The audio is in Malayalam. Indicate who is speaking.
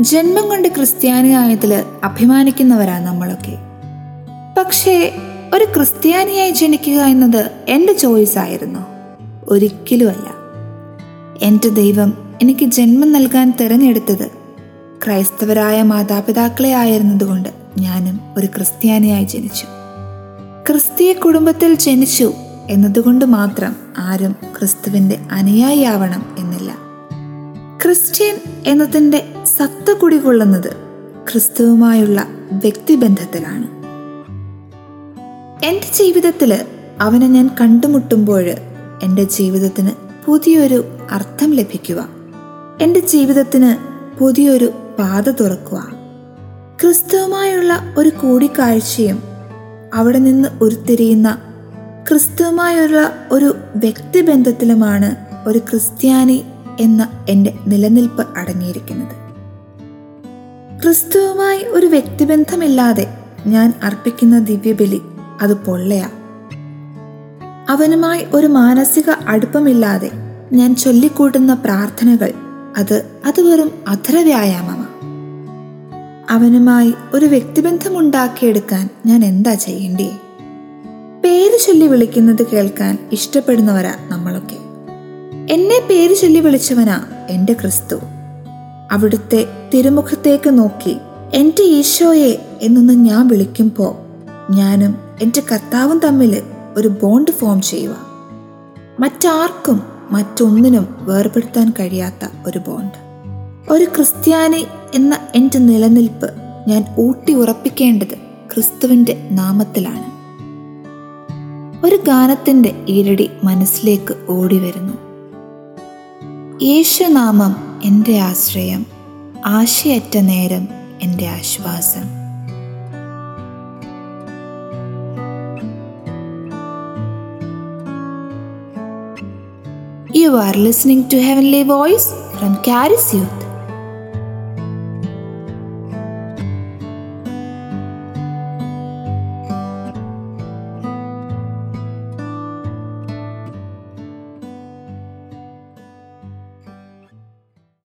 Speaker 1: ജന്മം കൊണ്ട് ക്രിസ്ത്യാനിയായതിൽ അഭിമാനിക്കുന്നവരാ നമ്മളൊക്കെ. പക്ഷേ ഒരു ക്രിസ്ത്യാനിയായി ജനിക്കുക എന്നത് എന്റെ ചോയ്സ് ആയിരുന്നു. ഒരിക്കലുമല്ല. എന്റെ ദൈവം എനിക്ക് ജന്മം നൽകാൻ തിരഞ്ഞെടുത്തത് ക്രൈസ്തവരായ മാതാപിതാക്കളെ ആയിരുന്നതുകൊണ്ട് ഞാനും ഒരു ക്രിസ്ത്യാനിയായി ജനിച്ചു. ക്രിസ്തീയ കുടുംബത്തിൽ ജനിച്ചു എന്നതുകൊണ്ട് മാത്രം ആരും ക്രിസ്തുവിന്റെ അനുയായിയാവണം ക്രിസ്ത്യൻ എന്നതിന്റെ സത്ത കുടികൊള്ളുന്നത് ക്രിസ്തുവുമായുള്ള വ്യക്തിബന്ധത്തിലാണ്. എന്റെ ജീവിതത്തിൽ അവനെ ഞാൻ കണ്ടുമുട്ടുമ്പോൾ എന്റെ ജീവിതത്തിന് പുതിയൊരു അർത്ഥം ലഭിക്കുക. എന്റെ ജീവിതത്തിന് പുതിയൊരു പാത തുറക്കുക. ക്രിസ്തുവുമായുള്ള ഒരു കൂടിക്കാഴ്ചയും അവിടെ നിന്ന് ഉരുത്തിരിയുന്ന ക്രിസ്തുവുമായുള്ള ഒരു വ്യക്തിബന്ധത്തിലുമാണ് ഒരു ക്രിസ്ത്യാനി എന്ന എന്റെ നിലനിൽപ്പ് അടങ്ങിയിരിക്കുന്നത്. ക്രിസ്തുവുമായി ഒരു വ്യക്തിബന്ധമില്ലാതെ ഞാൻ അർപ്പിക്കുന്ന ദിവ്യബലി അത് പൊള്ളയാ. അവനുമായി ഒരു മാനസിക അടുപ്പമില്ലാതെ ഞാൻ ചൊല്ലിക്കൂട്ടുന്ന പ്രാർത്ഥനകൾ അത് അത് വെറും അധര വ്യായാമമാണ് അവനുമായി ഒരു വ്യക്തിബന്ധമുണ്ടാക്കിയെടുക്കാൻ ഞാൻ എന്താ ചെയ്യേണ്ടേ? പേര് ചൊല്ലി വിളിക്കുന്നത് കേൾക്കാൻ ഇഷ്ടപ്പെടുന്നവരാ നമ്മളൊക്കെ. എന്നെ പേര് ചൊല്ലി വിളിച്ചവനാ എന്റെ ക്രിസ്തു. അവിടുത്തെ തിരുമുഖത്തേക്ക് നോക്കി എന്റെ ഈശോയെ എന്നൊന്ന് ഞാൻ വിളിക്കുമ്പോൾ ഞാനും എന്റെ കർത്താവും തമ്മിൽ ഒരു ബോണ്ട് ഫോം ചെയ്യുക. മറ്റാർക്കും മറ്റൊന്നിനും വേർപെടുത്താൻ കഴിയാത്ത ഒരു ബോണ്ട് ഒരു ക്രിസ്ത്യാനി എന്ന എന്റെ നിലനിൽപ്പ് ഞാൻ ഊട്ടി ഉറപ്പിക്കേണ്ടത് ക്രിസ്തുവിന്റെ നാമത്തിലാണ്. ഒരു ഗാനത്തിന്റെ ഈരടി മനസ്സിലേക്ക് ഓടി വരുന്നു. യേശുനാമം എന്റെ ആശ്രയം ആശയറ്റ നേരം എന്റെ ആശ്വാസം You are listening to Heavenly Voice from Caris Youth.